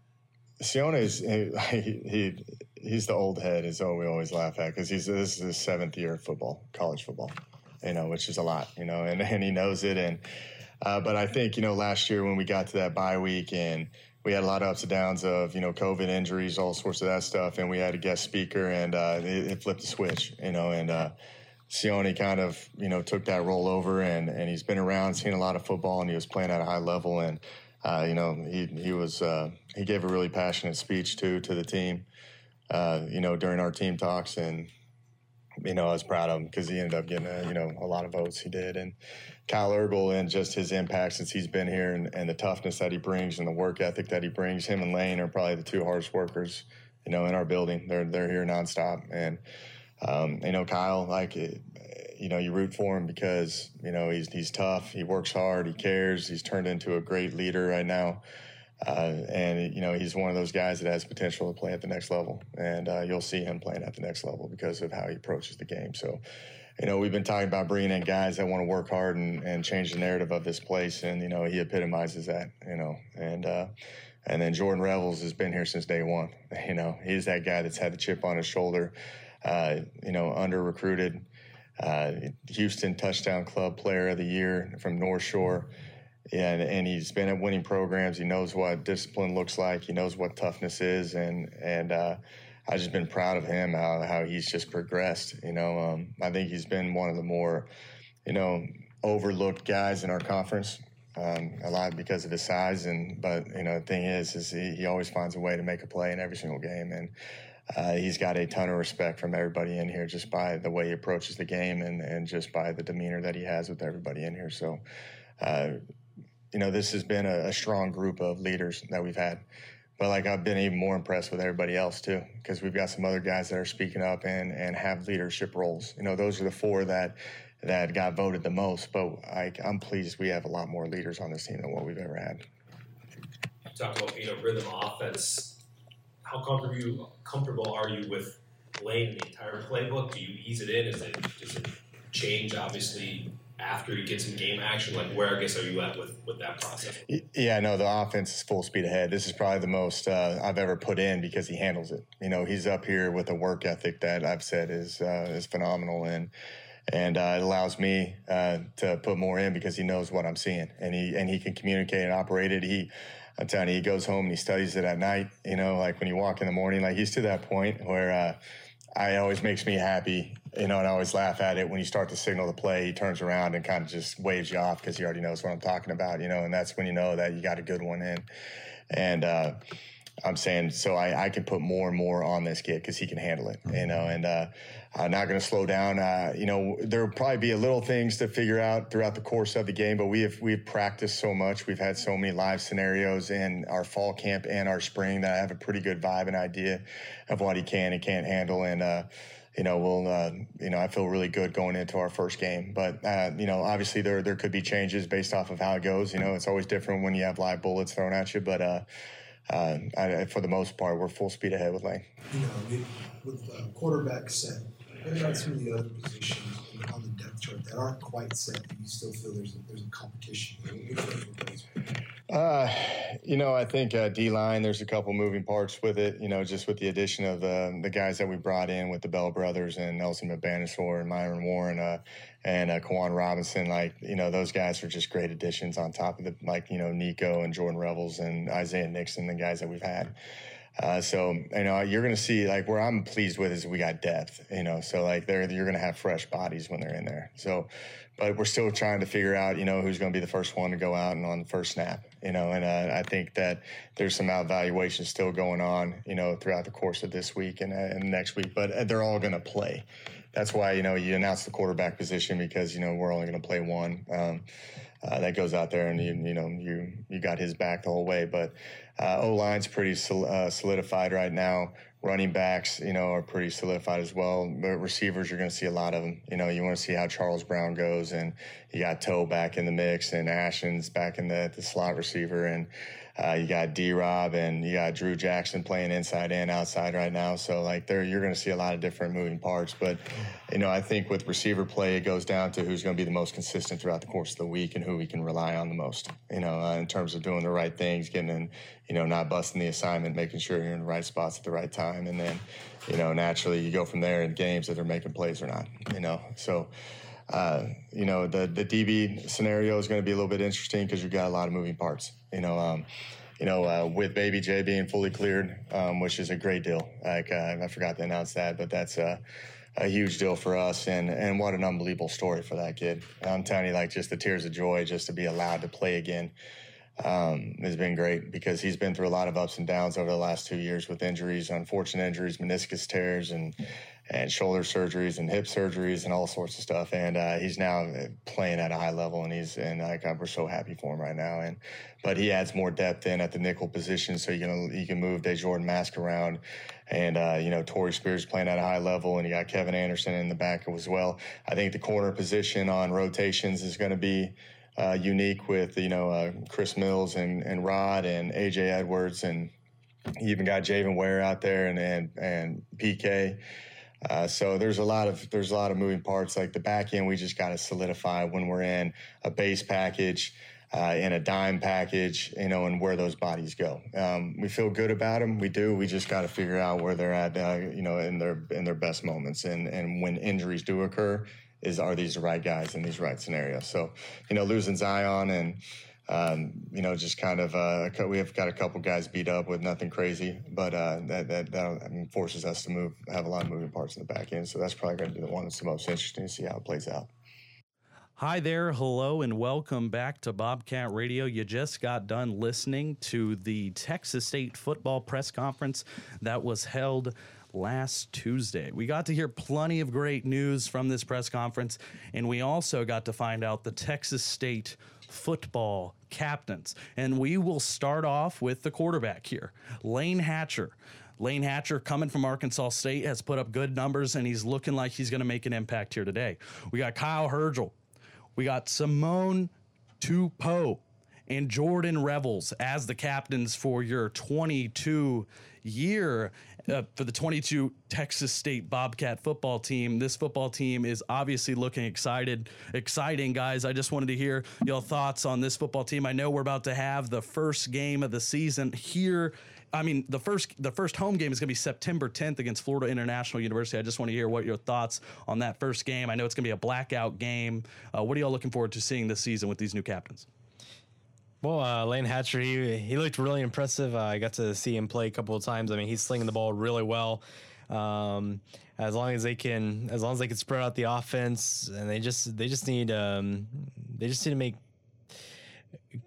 Sione is *laughs* he, he he's the old head, is what we always laugh at because he's this is his seventh year of football, college football, you know, which is a lot, you know, and, *laughs* and he knows it. And uh, but I think you know last year when we got to that bye week and we had a lot of ups and downs of you know COVID injuries, all sorts of that stuff, and we had a guest speaker, and uh, it, it, flipped the switch, you know, and. Uh, Sione kind of, you know, took that role over, and, and he's been around, seen a lot of football, and he was playing at a high level. And uh, you know, he he was uh, he gave a really passionate speech too to the team, uh, you know, during our team talks, and you know, I was proud of him because he ended up getting a, you know a lot of votes. He did, and Kyle Hergel and just his impact since he's been here, and, and the toughness that he brings, and the work ethic that he brings. Him and Layne are probably the two hardest workers, you know, in our building. They're they're here nonstop, and um, you know, Kyle, like. You know, you root for him because you know he's he's tough. He works hard. He cares. He's turned into a great leader right now. Uh, and you know he's one of those guys that has potential to play at the next level, and uh, you'll see him playing at the next level because of how he approaches the game. So, you know, we've been talking about bringing in guys that want to work hard and, and change the narrative of this place, and you know, he epitomizes that. You know, and uh, and then Jordan Revels has been here since day one. *laughs* You know, he's that guy that's had the chip on his shoulder. Uh, you know, under recruited. Uh, Houston Touchdown Club Player of the Year from North Shore. And, and he's been at winning programs. He knows what discipline looks like. He knows what toughness is. And, and uh, I've just been proud of him, how, how he's just progressed. You know, um, I think he's been one of the more, you know, overlooked guys in our conference. Um, a lot because of his size, and but you know the thing is, is he, he always finds a way to make a play in every single game, and uh, he's got a ton of respect from everybody in here just by the way he approaches the game and, and just by the demeanor that he has with everybody in here. So, uh, you know, this has been a, a, strong group of leaders that we've had. But like I've been even more impressed with everybody else too, because we've got some other guys that are speaking up and, and have leadership roles. You know, those are the four that that got voted the most. But I, I'm pleased we have a lot more leaders on this team than what we've ever had. You talked about you know rhythm offense how comfortable you comfortable are you with laying the entire playbook? Do you ease it in? Is it does it change obviously after you get some game action? Like where I guess are you at with with that process? Yeah, no, the offense is full speed ahead. This is probably the most uh, I've ever put in because he handles it. You know, he's up here with a work ethic that I've said is uh, is phenomenal and. And uh, it allows me uh, to put more in because he knows what I'm seeing, and he and he can communicate and operate it. He I'm telling you, he goes home and he studies it at night. You know, like when you walk in the morning, like he's to that point where uh, I always makes me happy. You know, and I always laugh at it when you start to signal the play. He turns around and kind of just waves you off because he already knows what I'm talking about. You know, and that's when you know that you got a good one in. And uh, I'm saying so I, I can put more and more on this kid because he can handle it. You know, and uh, I'm not going to slow down. Uh, you know, there'll probably be a little things to figure out throughout the course of the game, but we have we've practiced so much. We've had so many live scenarios in our fall camp and our spring that I have a pretty good vibe and idea of what he can and can't handle. And uh, you know, we'll uh, you know I feel really good going into our first game. But uh, you know, obviously there there could be changes based off of how it goes. You know, it's always different when you have live bullets thrown at you, but. Uh, uh, I, for the most part, we're full speed ahead with Layne. You know, with uh, quarterback set, what about some of the other positions on the depth chart that aren't quite set? You still feel there's a, there's a competition. Uh, you know, I think uh, D line. There's a couple moving parts with it. You know, just with the addition of the the guys that we brought in with the Bell brothers and Nelson Mbanasor and Myron Warren uh, and uh, Kwan Robinson. Like, you know, those guys are just great additions on top of the like you know Nico and Jordan Revels and Isaiah Nixon, the guys that we've had. Uh, so you know you're going to see like where I'm pleased with is we got depth. You know, so like they're you're going to have fresh bodies when they're in there. So, but we're still trying to figure out you know who's going to be the first one to go out and on the first snap. You know, and uh, I think that there's some evaluation still going on. You know, throughout the course of this week and, uh, and next week, but uh, they're all going to play. That's why you know you announce the quarterback position because you know we're only going to play one. Um, uh, that goes out there and you you know you you got his back the whole way. But uh, O line's pretty sol- uh, solidified right now. Running backs, you know, are pretty solidified as well. But receivers, you're going to see a lot of them. You know, you want to see how Charles Brown goes, and you got Toe back in the mix, and Ashens back in the, the slot receiver, and uh, you got D Rob and you got Drew Jackson playing inside and outside right now. So like there, you're going to see a lot of different moving parts. But you know, I think with receiver play, it goes down to who's going to be the most consistent throughout the course of the week and who we can rely on the most. You know, uh, in terms of doing the right things, getting in, you know, not busting the assignment, making sure you're in the right spots at the right time, and then, you know, naturally you go from there in games that they're making plays or not. You know, so. Uh, you know, the the DB scenario is going to be a little bit interesting because you've got a lot of moving parts. You know, um, you know, uh, with Baby J being fully cleared, um, which is a great deal. Like uh, I forgot to announce that, but that's a, a, huge deal for us, and and what an unbelievable story for that kid. I'm telling you, like just the tears of joy just to be allowed to play again um, has been great because he's been through a lot of ups and downs over the last two years with injuries, unfortunate injuries, meniscus tears, and and shoulder surgeries and hip surgeries and all sorts of stuff. And uh, he's now playing at a high level, and he's and like we're so happy for him right now. And but he adds more depth in at the nickel position, so you can you can move Jordan Mask around. And uh, you know Tori Spears playing at a high level, and you got Kevin Anderson in the back as well. I think the corner position on rotations is going to be uh, unique with you know uh, Chris Mills and, and Rod and AJ Edwards and you even got Javen Ware out there and and, and PK. Uh, so there's a lot of there's a lot of moving parts. Like the back end, we just got to solidify when we're in a base package, uh, in a dime package, you know, and where those bodies go. Um, we feel good about them. We do. We just got to figure out where they're at, uh, you know, in their in their best moments, and and when injuries do occur, is are these the right guys in these right scenarios? So, you know, losing Zion and um, you know, just kind of uh, we have got a couple guys beat up with nothing crazy, but uh, that that, that forces us to move, have a lot of moving parts in the back end. So that's probably going to be the one that's the most interesting to see how it plays out. Hi there, hello, and welcome back to Bobcat Radio. You just got done listening to the Texas State football press conference that was held last Tuesday. We got to hear plenty of great news from this press conference, and we also got to find out the Texas State football captains. And we will start off with the quarterback here, Layne Hatcher. Layne Hatcher, coming from Arkansas State, has put up good numbers and he's looking like he's going to make an impact here today. We got Kyle Hergel. We got Sione Tupou and Jordan Revels as the captains for your 22 year uh, for the 22 Texas State Bobcat football team. This football team is obviously looking excited, exciting, guys. I just wanted to hear your thoughts on this football team. I know we're about to have the first game of the season here. I mean, the first the first home game is going to be September 10th against Florida International University. I just want to hear what your thoughts on that first game. I know it's going to be a blackout game. Uh, what are y'all looking forward to seeing this season with these new captains? Well, uh, Layne Hatcher, he, he looked really impressive. Uh, I got to see him play a couple of times. I mean, he's slinging the ball really well. Um, as long as they can, as long as they can spread out the offense, and they just they just need um, they just need to make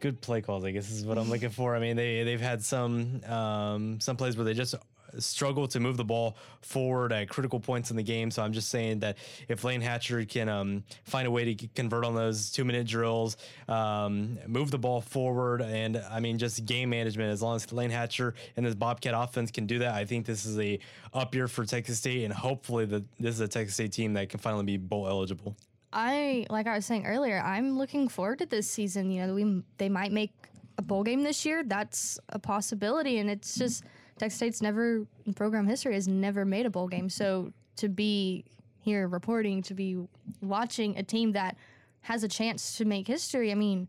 good play calls. I guess is what I'm looking for. I mean, they they've had some um, some plays where they just struggle to move the ball forward at critical points in the game. So I'm just saying that if Layne Hatcher can um, find a way to convert on those two minute drills, um, move the ball forward, and I mean just game management. As long as Layne Hatcher and this Bobcat offense can do that, I think this is a up year for Texas State, and hopefully the, this is a Texas State team that can finally be bowl eligible. I like I was saying earlier, I'm looking forward to this season. You know, we they might make a bowl game this year. That's a possibility, and it's just Texas State's never in program history has never made a bowl game. So to be here reporting, to be watching a team that has a chance to make history, I mean,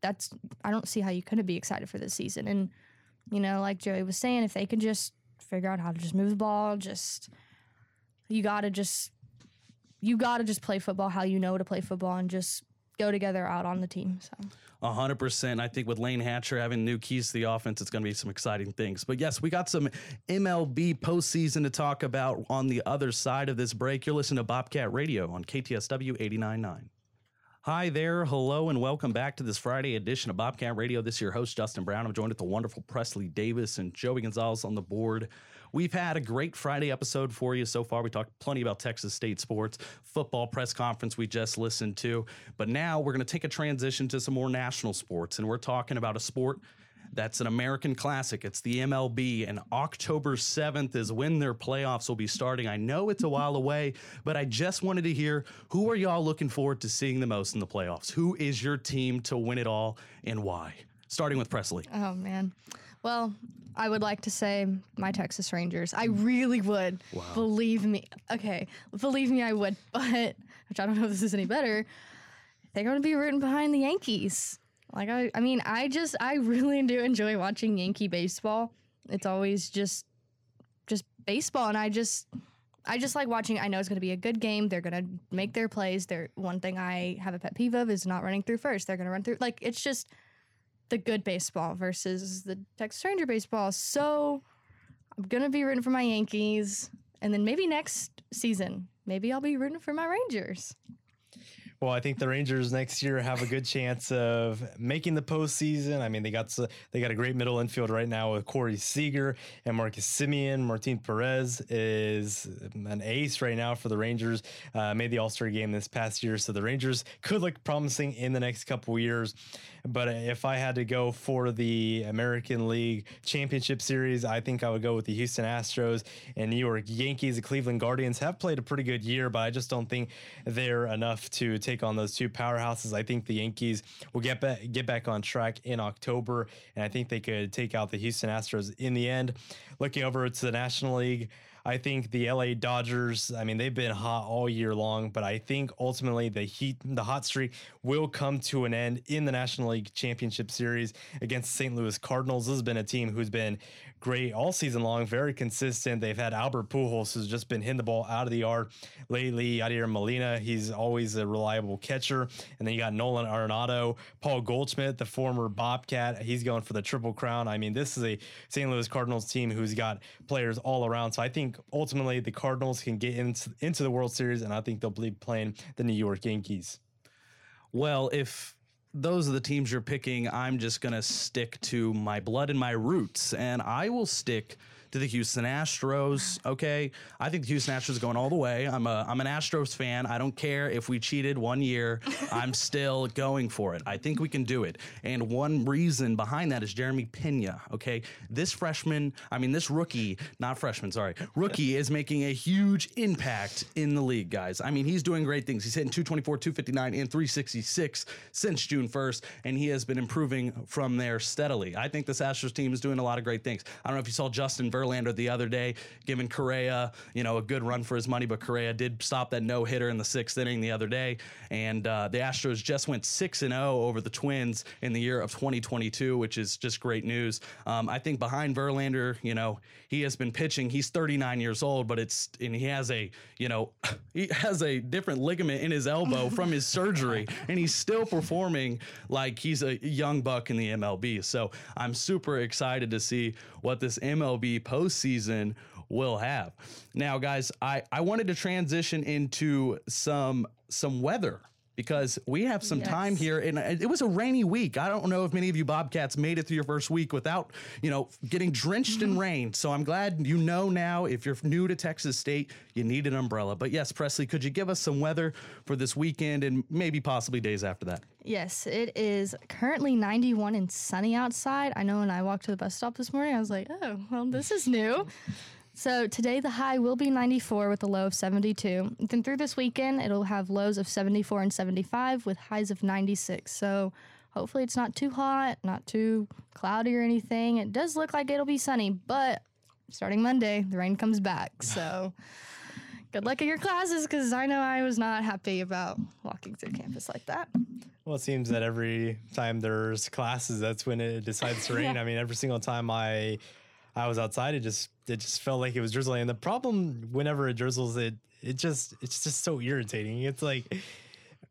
that's I don't see how you couldn't be excited for this season. And you know, like Joey was saying, if they could just figure out how to just move the ball, just you got to just you got to just play football how you know to play football and just go together out on the team. So. 100%. I think with Layne Hatcher having new keys to the offense, it's going to be some exciting things. But yes, we got some MLB postseason to talk about on the other side of this break. You're listening to Bobcat Radio on KTSW 89.9. Hi there, hello, and welcome back to this Friday edition of Bobcat Radio. This is your host, Justin Brown. I'm joined with the wonderful Presley Davis and Joey Gonzalez on the board. We've had a great Friday episode for you so far. We talked plenty about Texas State sports, football press conference we just listened to. But now we're going to take a transition to some more national sports, and we're talking about a sport that's an American classic. It's the MLB, and October 7th is when their playoffs will be starting. I know it's a while away, but I just wanted to hear who are y'all looking forward to seeing the most in the playoffs? Who is your team to win it all, and why? Starting with Presley. Oh, man. Well, I would like to say my Texas Rangers. I really would. Wow. Believe me. Okay, believe me, I would. *laughs* But which I don't know if this is any better. They're going to be rooting behind the Yankees. Like I, I mean, I just I really do enjoy watching Yankee baseball. It's always just just baseball, and I just I just like watching. I know it's going to be a good game. They're going to make their plays. They're one thing I have a pet peeve of is not running through first. They're going to run through like it's just the good baseball versus the Texas Ranger baseball. So I'm gonna be rooting for my Yankees, and then maybe next season, maybe I'll be rooting for my Rangers. Well, I think the Rangers next year have a good chance of making the postseason. I mean, they got they got a great middle infield right now with Corey Seager and Marcus Semien. Martin Perez is an ace right now for the Rangers. Uh, made the All Star game this past year, so the Rangers could look promising in the next couple years. But if I had to go for the American League Championship Series, I think I would go with the Houston Astros and New York Yankees. The Cleveland Guardians have played a pretty good year, but I just don't think they're enough to take on those two powerhouses. I think the Yankees will get back get back on track in October, and I think they could take out the Houston Astros in the end. Looking over to the National League. I think the LA Dodgers, I mean, they've been hot all year long, but I think ultimately the heat, the hot streak will come to an end in the National League Championship Series against the St. Louis Cardinals. This has been a team who's been great all season long, very consistent. They've had Albert Pujols, who's just been hitting the ball out of the yard lately. Yadier Molina, he's always a reliable catcher. And then you got Nolan Arenado, Paul Goldschmidt, the former Bobcat. He's going for the Triple Crown. I mean, this is a St. Louis Cardinals team who's got players all around. So I think ultimately the Cardinals can get into, into the World Series, and I think they'll be playing the New York Yankees. Well, if those are the teams you're picking, I'm just going to stick to my blood and my roots, and I will stick to the Houston Astros. Okay, I think the Houston Astros is going all the way. I'm a I'm an Astros fan. I don't care if we cheated one year. I'm *laughs* still going for it. I think we can do it. And one reason behind that is Jeremy Pena. Okay, this freshman, I mean this rookie, not freshman, sorry, rookie is making a huge impact in the league, guys. I mean he's doing great things. He's hitting 224, 259, and 366 since June 1st, and he has been improving from there steadily. I think this Astros team is doing a lot of great things. I don't know if you saw Justin Verlander Verlander the other day, giving Correa, you know, a good run for his money. But Correa did stop that no hitter in the sixth inning the other day, and uh, the Astros just went six and zero oh over the Twins in the year of 2022, which is just great news. Um, I think behind Verlander, you know, he has been pitching. He's 39 years old, but it's and he has a, you know, *laughs* he has a different ligament in his elbow *laughs* from his surgery, and he's still performing like he's a young buck in the MLB. So I'm super excited to see what this MLB postseason will have. Now, guys, I, I wanted to transition into some some weather because we have some yes. time here and uh, it was a rainy week. I don't know if many of you Bobcats made it through your first week without, you know, getting drenched in mm-hmm. rain. So I'm glad you know now if you're new to Texas State, you need an umbrella. But yes, Presley, could you give us some weather for this weekend and maybe possibly days after that? Yes, it is currently 91 and sunny outside. I know when I walked to the bus stop this morning, I was like, "Oh, well, this is new." *laughs* So today the high will be 94 with a low of 72. Then through this weekend, it'll have lows of 74 and 75 with highs of 96. So hopefully it's not too hot, not too cloudy or anything. It does look like it'll be sunny, but starting Monday, the rain comes back. *laughs* So good luck at your classes because I know I was not happy about walking through campus like that. Well, it seems that every time there's classes, that's when it decides to rain. *laughs* yeah. I mean, every single time I I was outside, it just it just felt like it was drizzling. And the problem whenever it drizzles, it it just it's just so irritating. It's like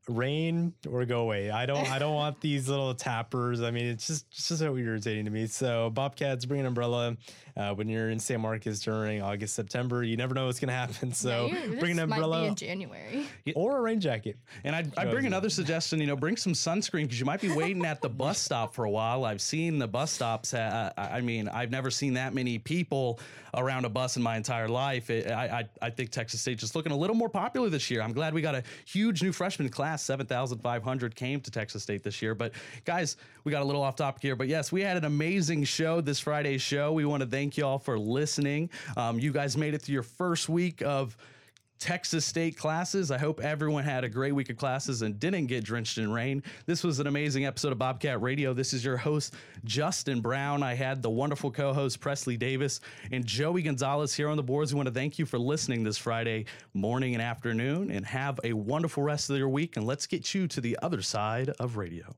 rain or go away. I don't I don't want *laughs* these little tappers. I mean, it's just it's just so irritating to me. So Bobcats bring an umbrella uh, when you're in San Marcos during August September. You never know what's gonna happen. *laughs* So yeah, bring an umbrella in January or a rain jacket. And I I bring another suggestion. You know, bring some sunscreen because you might be waiting at the bus *laughs* stop for a while. I've seen the bus stops. Uh, I mean, I've never seen that many people around a bus in my entire life. It, I, I I think Texas State just looking a little more popular this year. I'm glad we got a huge new freshman class class, 7,500 came to Texas State this year. But guys, we got a little off topic here. But yes, we had an amazing show this Friday's show. We want to thank you all for listening. Um, you guys made it through your first week of Texas State classes. I hope everyone had a great week of classes and didn't get drenched in rain. This was an amazing episode of Bobcat Radio. This is your host, Justin Brown. I had the wonderful co host, Presley Davis, and Joey Gonzalez here on the boards. We want to thank you for listening this Friday morning and afternoon, and have a wonderful rest of your week. And let's get you to the other side of radio.